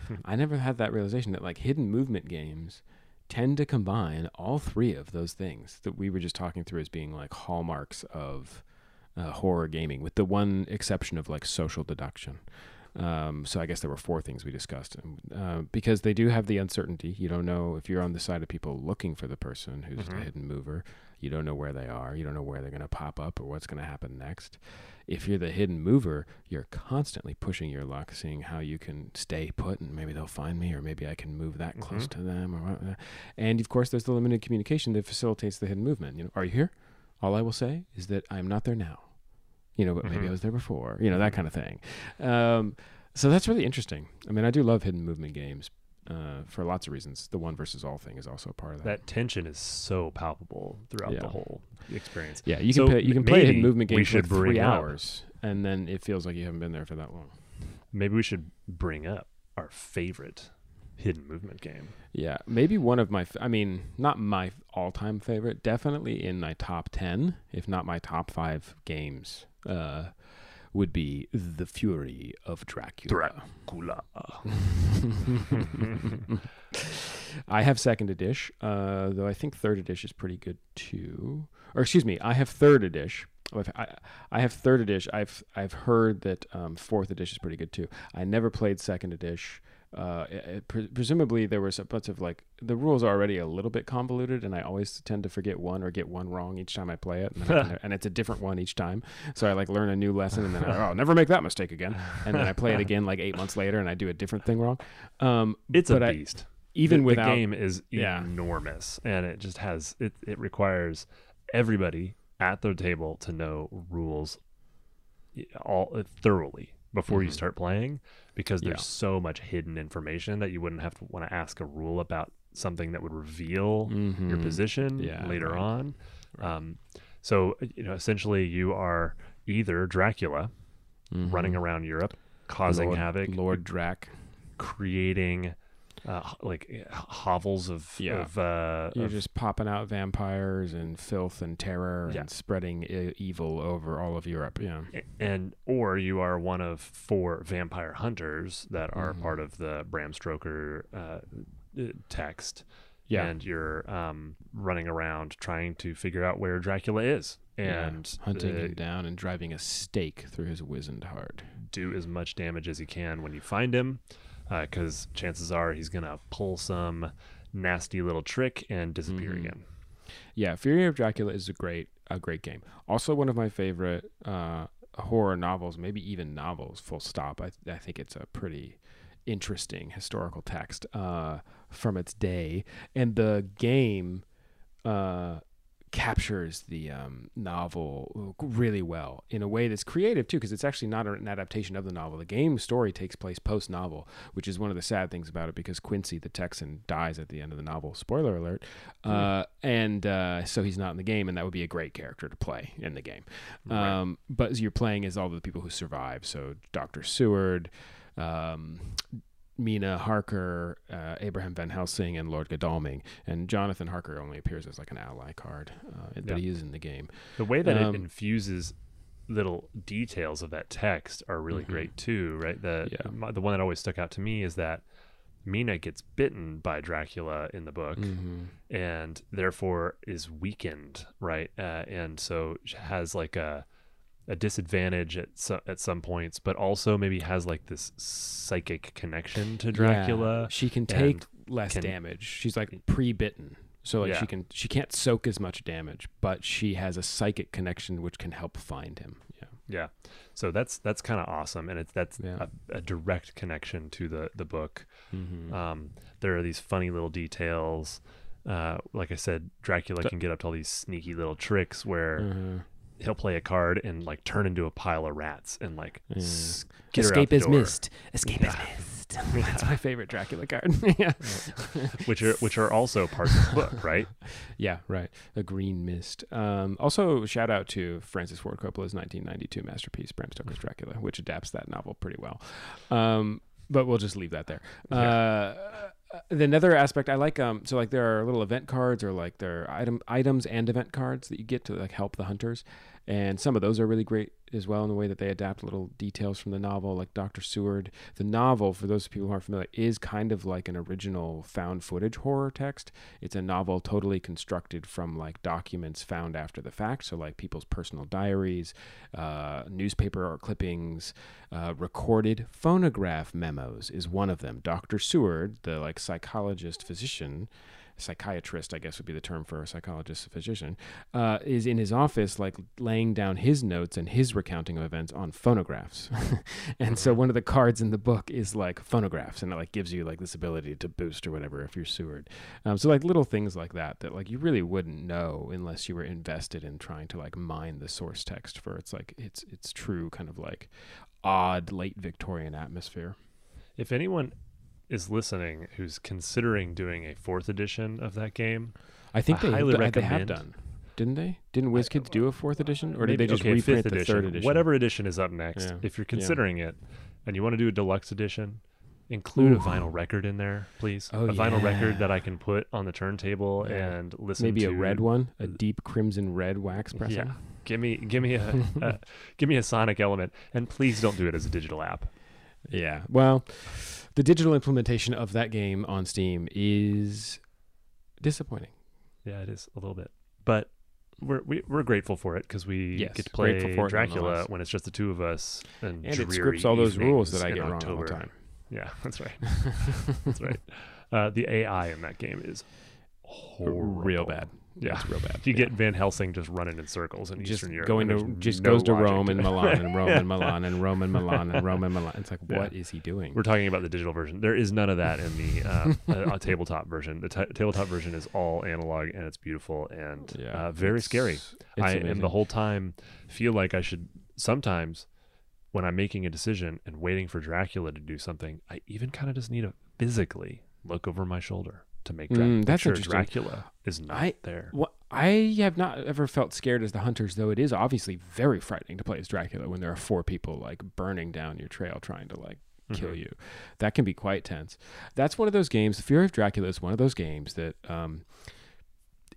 Hmm. I never had that realization that like hidden movement games tend to combine all three of those things that we were just talking through as being like hallmarks of uh, horror gaming, with the one exception of like social deduction. Um, so I guess there were four things we discussed um, uh, because they do have the uncertainty. You don't know if you're on the side of people looking for the person who's the Mhm. hidden mover. You don't know where they are. You don't know where they're going to pop up or what's going to happen next. If you're the hidden mover, you're constantly pushing your luck, seeing how you can stay put and maybe they'll find me or maybe I can move that close Mhm. to them or what. And of course, there's the limited communication that facilitates the hidden movement. You know, are you here? All I will say is that I'm not there now. You know, but maybe Mhm. I was there before. You know, that kind of thing. Um, so that's really interesting. I mean, I do love hidden movement games uh, for lots of reasons. The one versus all thing is also a part of that. That tension is so palpable throughout Yeah. the whole experience. yeah, you can play, you can play a hidden movement game for three bring up- hours, and then it feels like you haven't been there for that long. Maybe we should bring up our favorite hidden movement game. Yeah, maybe one of my. I mean, not my all-time favorite, definitely in my top ten, if not my top five games, uh, would be The Fury of Dracula. Dracula. I have second edition, uh, though I think third edition is pretty good too. Or excuse me, I have third edition. I've- I, I have third edition. I've I've heard that um, fourth edition is pretty good too. I never played second edition. Uh, it- it- pre- presumably there was a bunch of like the rules are already a little bit convoluted, and I always tend to forget one or get one wrong each time I play it, and, and it's a different one each time. So I like learn a new lesson, and then I, oh, never make that mistake again. And then I play it again like eight months later, and I do a different thing wrong. Um, It's a but I- beast. even the, without the game is Yeah. enormous and it just has it it requires everybody at the table to know rules all uh, thoroughly before you Mhm. start playing because there's Yeah. so much hidden information that you wouldn't have to want to ask a rule about something that would reveal your Mhm. position Yeah, later right. on Right. um so you know essentially you are either Dracula running Mhm. around Europe causing Lord, havoc Lord Drac. creating uh, like hovels of Yeah. of uh, You're of- just popping out vampires and filth and terror Yeah. and spreading e- evil over all of Europe. Yeah. and or you are one of four vampire hunters that are Mhm. part of the Bram Stoker uh, uh, text. Yeah. and you're um, running around trying to figure out where Dracula is Yeah. and hunting uh, him down and driving a stake through his wizened heart. do as much damage as you can when you find him, because chances are he's gonna pull some nasty little trick and disappear Mhm. again. Yeah, Fury of Dracula is a great a great game. Also one of my favorite uh, horror novels, maybe even novels. Full stop. I I think it's a pretty interesting historical text uh, from its day, and the game uh, captures the um, novel really well in a way that's creative too, because it's actually not an adaptation of the novel. The game story takes place post novel, which is one of the sad things about it, because Quincy the Texan dies at the end of the novel. Spoiler alert. Uh, and uh, so he's not in the game, and that would be a great character to play in the game. Right. Um, but you're playing as all the people who survive. So Dr. Seward, um, Mina Harker, uh, Abraham Van Helsing, and Lord Godalming. And Jonathan Harker only appears as like an ally card, uh, Yeah. but he is in the game. The way that Um, it infuses little details of that text are really Mhm. great too, right? The Yeah. the one that always stuck out to me is that Mina gets bitten by Dracula in the book. Mhm. and therefore is weakened, right? Uh, and so has like a a disadvantage at so, at some points, but also maybe has like this psychic connection to Dracula. Yeah, she can take less can- damage. She's like pre-bitten. So like Yeah. she can she can't soak as much damage, but she has a psychic connection which can help find him. Yeah. Yeah, so that's that's kind of awesome, and it's that's Yeah. a, a direct connection to the the book. Mm-hmm. Um, there are these funny little details. Uh, like I said, Dracula can get up to all these sneaky little tricks where Uh-huh. He'll play a card and like turn into a pile of rats and like Yeah. s- get her out Escape the is door. missed. Escape Yeah. is missed. That's my favorite Dracula card. yeah. which are which are also parts of the book, right? Yeah, right. A green mist. Um, also, shout out to Francis Ford Coppola's 1992 masterpiece, Bram Stoker's Dracula, which adapts that novel pretty well. Um, but we'll just leave that there. Uh, the another aspect I like, um, so like there are little event cards or like there are item items and event cards that you get to like help the hunters, and some of those are really great as well in the way that they adapt little details from the novel, like Doctor Seward. The novel, for those people who aren't familiar, is kind of like an original found footage horror text. It's a novel totally constructed from like documents found after the fact, so like people's personal diaries, uh, newspaper clippings, uh, recorded phonograph memos is one of them. Doctor Seward, the like psychologist physician. Psychiatrist, I guess would be the term for a psychologist physician, uh, is in his office, like laying down his notes and his recounting of events on phonographs. and so one of the cards in the book is like phonographs, and it like gives you like this ability to boost or whatever if you're Seward. Um, so like little things like that that like you really wouldn't know unless you were invested in trying to like mine the source text for its like its its true kind of like odd late Victorian atmosphere. If anyone is listening who's considering doing a fourth edition of that game, I think I they, highly th- they have done, didn't they? Didn't WizKids do a fourth edition, or maybe- did they just okay, reprint fifth the edition, third edition? whatever edition is up next? Yeah. If you're considering it and you want to do a deluxe edition, include Ooh. a vinyl record in there, please. Oh, a vinyl record that I can put on the turntable Yeah. and listen Maybe to. Maybe a red one, a deep crimson red wax pressing. Yeah. Give me, give me a, a, give me a sonic element, and please don't do it as a digital app. Yeah. Well, the digital implementation of that game on Steam is disappointing. Yeah, it is a little bit, but we're we, we're grateful for it because we Yes, get to play for Dracula nonetheless. when it's just the two of us and, And it scripts all those rules that I get wrong October. all the time. Yeah, that's right. that's right. Uh, the AI in that game is horrible. Real bad. Yeah. It's real bad. You Yeah. get Van Helsing just running in circles in just Eastern Europe. going to just no goes to Rome and. Milan and Rome and Milan and Rome and Milan and Rome and Milan. It's like, Yeah. what is he doing? We're talking about the digital version. There is none of that in the uh, uh, tabletop version. The ta tabletop version is all analog and it's beautiful and uh, very it's- scary. it's I am amazing. the whole time feel like I should sometimes when I'm making a decision and waiting for Dracula to do something, I even kind of just need to physically look over my shoulder to make, Mm, make that's sure interesting. Dracula is not I- there. Well, I have not ever felt scared as the hunters, though it is obviously very frightening to play as Dracula when there are four people like burning down your trail trying to like kill Mhm. you. That can be quite tense. That's one of those games. The Fury of Dracula is one of those games that um,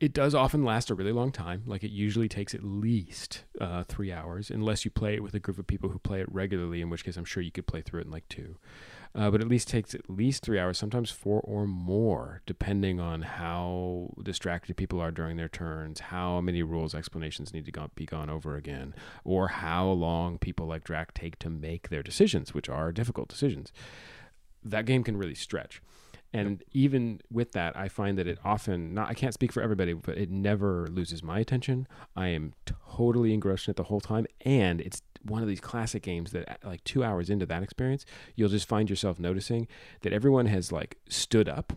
it does often last a really long time. Like it usually takes at least uh, three hours, unless you play it with a group of people who play it regularly. In which case, I'm sure you could play through it in like two. Uh, but at least takes at least three hours, sometimes four or more, depending on how distracted people are during their turns, how many rules explanations need to go, be gone over again, or how long people like Drac take to make their decisions, which are difficult decisions. That game can really stretch. And even with that, I find that it often not I can't speak for everybody, but it never loses my attention. I am totally engrossed in it the whole time, and it's one of these classic games that uh, like 2 hours into that experience, you'll just find yourself noticing that everyone has like stood up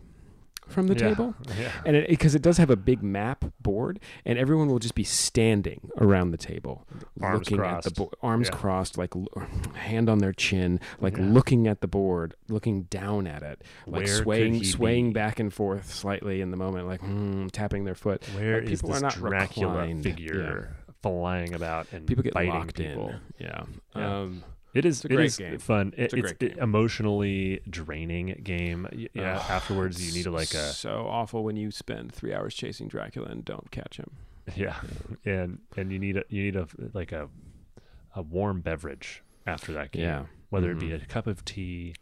from the Yeah. table Yeah. and it because it, does have a big map board, and everyone will just be standing around the table, Arms looking at the crossed. board, arms Yeah. crossed, like l- hand on their chin, like looking at the board, looking down at it, like Where swaying, swaying be? back and forth slightly in the moment, like hmm, tapping their foot. Where Like, is people are this not Dracula reclined. figure flying about and People get biting locked people? in. Yeah. Yeah. Um, It is. Great is game. fun. It, It's it's great a game. emotionally draining game. Yeah. ugh, afterwards, you need to like a so awful when you spend three hours chasing Dracula and don't catch him. yeah, and and you need a you need a like a a warm beverage after that game. Yeah. Whether it be Mhm. a cup of tea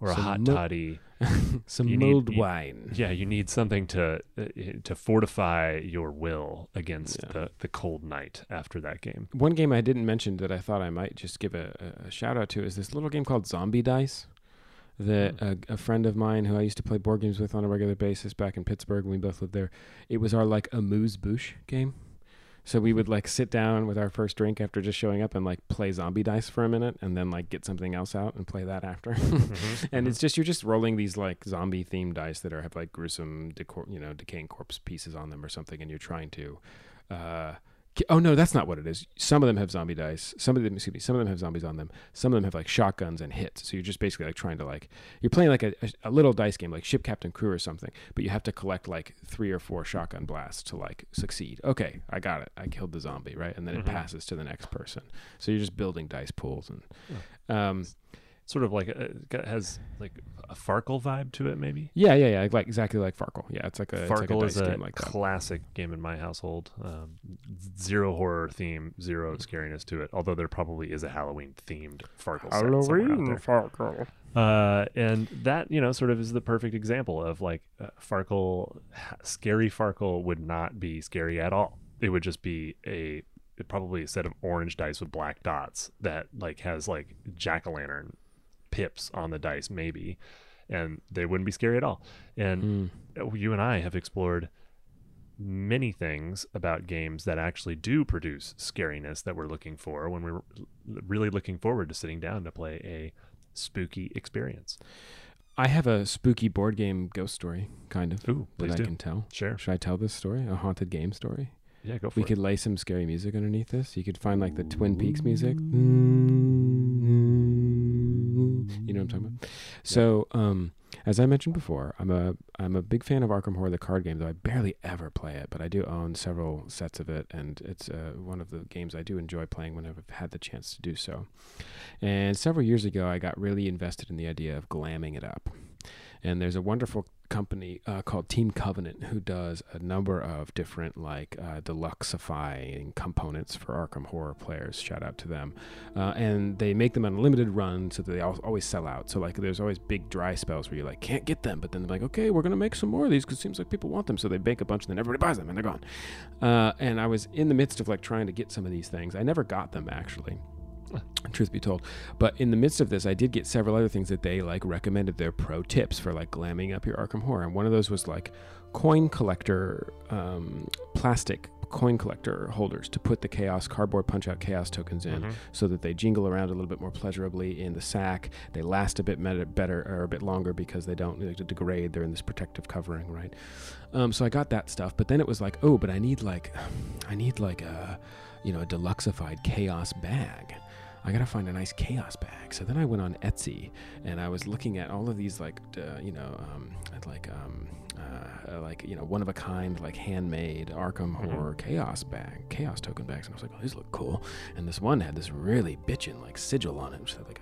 or a hot milk- toddy. Some You need- mulled you- wine. Yeah, you need something to uh, to fortify your will against Yeah. the the cold night after that game. One game I didn't mention that I thought I might just give a, a, a shout out to is this little game called Zombie Dice. That Hmm. a, a friend of mine who I used to play board games with on a regular basis back in Pittsburgh when we both lived there, it was our like amuse bouche game. So we would like sit down with our first drink after just showing up and like play zombie dice for a minute and then like get something else out and play that after. Mhm, and it's just you're just rolling these like zombie themed dice that are have like gruesome decor you know decaying corpse pieces on them or something and you're trying to uh oh no that's not what it is. Some of them have zombie dice. Some of them excuse me some of them have zombies on them. Some of them have like shotguns and hits. So you're just basically like trying to like you're playing like a, a, little dice game like ship captain crew or something but you have to collect like three or four shotgun blasts to like succeed. Okay i got it. I killed the zombie right? And then Mhm. it passes to the next person. So you're just building dice pools and um sort of like a, has like a Farkle vibe to it, maybe. Yeah, yeah, yeah. Like exactly like Farkle. Yeah, it's like a, it's like a Farkle is a game like that. classic game in my household. Um, zero horror theme, zero scariness to it. Although there probably is a Halloween themed Farkle set somewhere out there. Farkle. Uh, and that you know sort of is the perfect example of like uh, Farkle, scary Farkle would not be scary at all. It would just be a probably a set of orange dice with black dots that like has like jack o' lantern pips on the dice maybe, and they wouldn't be scary at all. And Mm. you and I have explored many things about games that actually do produce scariness that we're looking for when we're really looking forward to sitting down to play a spooky experience. I have a spooky board game ghost story, kind of, Ooh, that I do. can tell. Sure. Should I tell this story? A haunted game story? Yeah, go for We it. could lay some scary music underneath this. You could find like the Twin Peaks music. You know what I'm talking about? So, um, as I mentioned before, I'm a I'm a big fan of Arkham Horror, the card game. Though I barely ever play it, but I do own several sets of it, and it's uh, one of the games I do enjoy playing whenever I've had the chance to do so. And several years ago, I got really invested in the idea of glamming it up. And there's a wonderful company uh, called Team Covenant who does a number of different like uh, deluxifying components for Arkham Horror players. Shout out to them. Uh, and they make them on a limited run so that they al- always sell out. So like there's always big dry spells where you like can't get them, but then they're like, okay, we're gonna make some more of these because it seems like people want them. So they make a bunch and then everybody buys them and they're gone. Uh, and I was in the midst of like trying to get some of these things. I never got them actually truth be told. But in the midst of this i did get several other things that they like recommended their pro tips for like glamming up your arkham horror. And one of those was like coin collector um, plastic coin collector holders to put the chaos cardboard punch out chaos tokens in Mhm. so that they jingle around a little bit more pleasurably in the sack. They last a bit better or a bit longer because they don't like, degrade. They're in this protective covering right? Um, so i got that stuff but then it was like oh but i need like i need like a you know a deluxified chaos bag I gotta find a nice chaos bag. So then I went on Etsy and I was looking at all of these like uh, you know um, like um, uh, like you know one of a kind like handmade Arkham Mhm. Horror chaos bag, chaos token bags, and I was like, oh, these look cool. And this one had this really bitchin' like sigil on it, which had like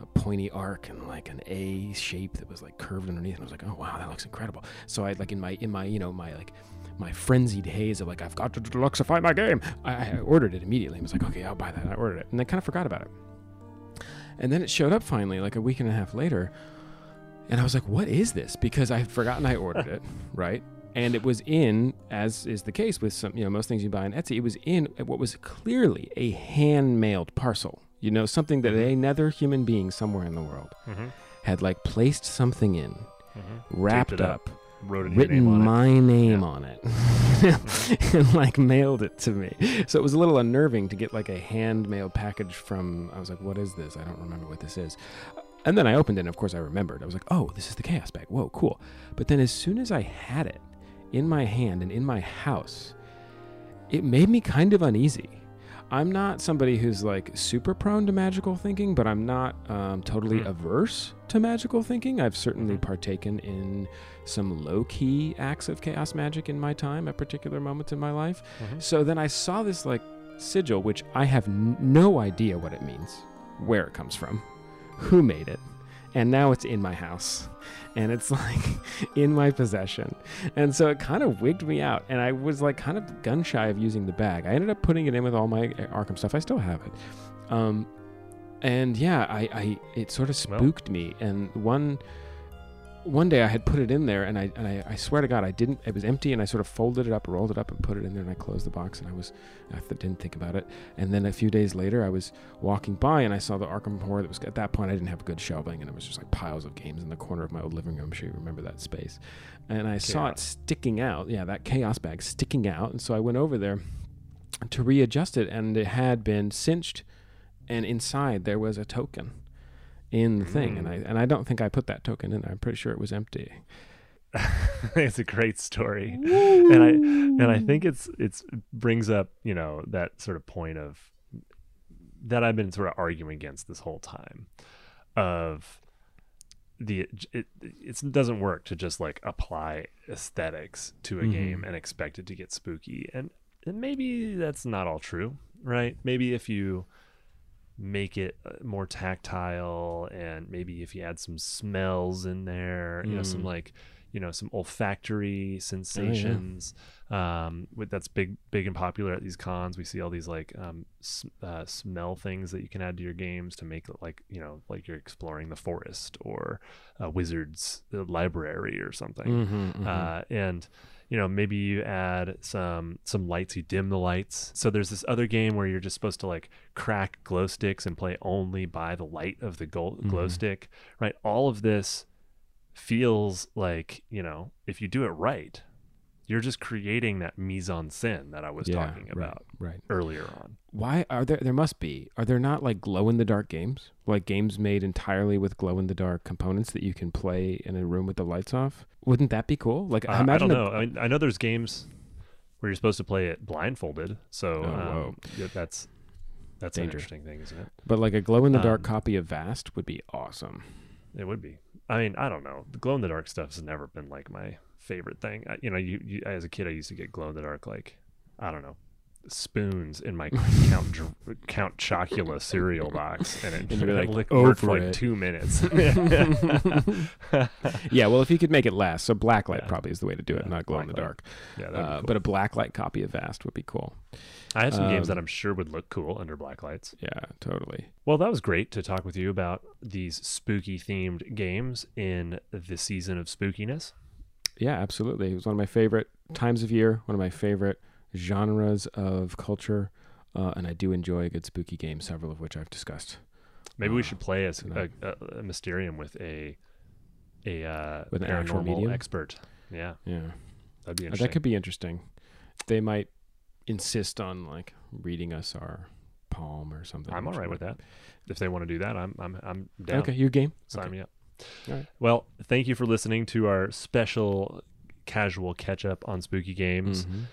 a, a pointy arc and like an A shape that was like curved underneath. And I was like, oh wow, that looks incredible. So I like in my in my you know my like my frenzied haze of like I've got to deluxify my game. I, I ordered it immediately. I was like, okay, I'll buy that. I ordered it, and I kind of forgot about it. And then it showed up finally, like a week and a half later, and I was like, what is this? Because I had forgotten I ordered it, right? And it was in, as is the case with some, you know, most things you buy on Etsy, it was in what was clearly a hand mailed parcel. You know, something that Mhm. another human being somewhere in the world Mm-hmm. had like placed something in, Mm-hmm. wrapped up, up, Wrote written name on it. my name Yeah. on it. And like mailed it to me. So it was a little unnerving to get like a hand mailed package from i was like what is this? I don't remember what this is. And then i opened it and of course i remembered. I was like oh this is the chaos bag whoa cool. But then as soon as i had it in my hand and in my house it made me kind of uneasy i'm not somebody who's like super prone to magical thinking but i'm not um, totally Hmm. averse to magical thinking i've certainly Mhm. partaken in some low key acts of chaos magic in my time at particular moments in my life. Mhm. So then I saw this like sigil, which I have n- no idea what it means, where it comes from, who made it, and now it's in my house. And it's like in my possession. And so it kind of wigged me out. And I was like kind of gun shy of using the bag. I ended up putting it in with all my Arkham stuff. I still have it. Um, and yeah, I, I it sort of Well- spooked me. And one one day I had put it in there, and I and I, I swear to God, I didn't. It was empty, and I sort of folded it up, rolled it up, and put it in there, and I closed the box, and I was I th- didn't think about it. And then a few days later, I was walking by, and I saw the Arkham Horror. That was at that point I didn't have good shelving, and it was just like piles of games in the corner of my old living room. I'm sure you remember that space. And I saw it sticking out. Yeah, that chaos bag sticking out, and so I went over there to readjust it, and it had been cinched, and inside there was a token in the thing, and I and I don't think I put that token in there. I'm pretty sure it was empty. it's a great story, and I and I think it's it's brings up you know that sort of point of that I've been sort of arguing against this whole time of the it it doesn't work to just like apply aesthetics to a Mhm. game and expect it to get spooky and, and maybe that's not all true right maybe if you make it uh, more tactile and maybe if you add some smells in there you know some Mm. like you know some olfactory sensations um with that's big big and popular at these cons. We see all these like um s- uh, smell things that you can add to your games to make it like you know like you're exploring the forest or a wizard's uh, library or something. Mm-hmm, uh, and you know maybe you add some some lights you dim the lights so there's this other game where you're just supposed to like crack glow sticks and play only by the light of the glow, glow Mhm. stick right all of this feels like you know if you do it right you're just creating that mise en scène that i was talking about Right. earlier on Why are there? There must be. Are there not like glow in the dark games? Like games made entirely with glow in the dark components that you can play in a room with the lights off? Wouldn't that be cool? Like Uh, I I imagine. don't know. I, mean, I know there's games where you're supposed to play it blindfolded, so Oh, um, yeah, that's that's Danger. an interesting thing, isn't it? but like a glow in the dark Um, copy of Vast would be awesome. It would be. I mean, I don't know. The glow in the dark stuff has never been like my favorite thing. I, you know, you, you as a kid, I used to get glow in the dark like I don't know spoons in my Count Dr- Count Chocula cereal box, and it, And it like, licked- "Oh, for like it." two minutes. yeah, well, if you could make it last, so blacklight Yeah. probably is the way to do it, Yeah, not glow in the dark. yeah, Uh, cool. But a blacklight copy of Vast would be cool. I have some games that um, I'm sure would look cool under black lights. Yeah, totally. Well, that was great to talk with you about these spooky themed games in the season of spookiness. Yeah, absolutely. It was one of my favorite times of year, one of my favorite genres of culture, uh, and I do enjoy a good spooky game, several of which I've discussed. Maybe we Uh, should play a, a, a Mysterium with a a uh, With an actual medium? expert. Yeah, Yeah, that'd be Uh, interesting. that could be interesting. They might insist on like reading us our palm or something. I'm all right with that. If they want to do that, I'm I'm I'm down. Okay, your game. Sign Okay. me up. Right. Well, thank you for listening to our special casual catch up on spooky games. Mhm.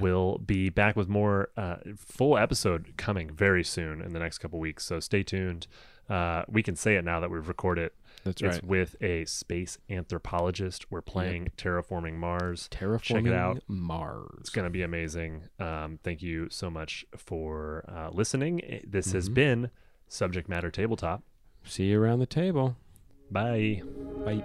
We'll be back with more uh, full episode coming very soon in the next couple weeks. So stay tuned. Uh, we can say it now that we've recorded. That's It's right. with a space anthropologist. We're playing Terraforming Mars. Terraforming Check it out. Mars. It's going to be amazing. Um, thank you so much for uh, listening. This has Mhm. been Subject Matter Tabletop. See you around the table. Bye. Bye.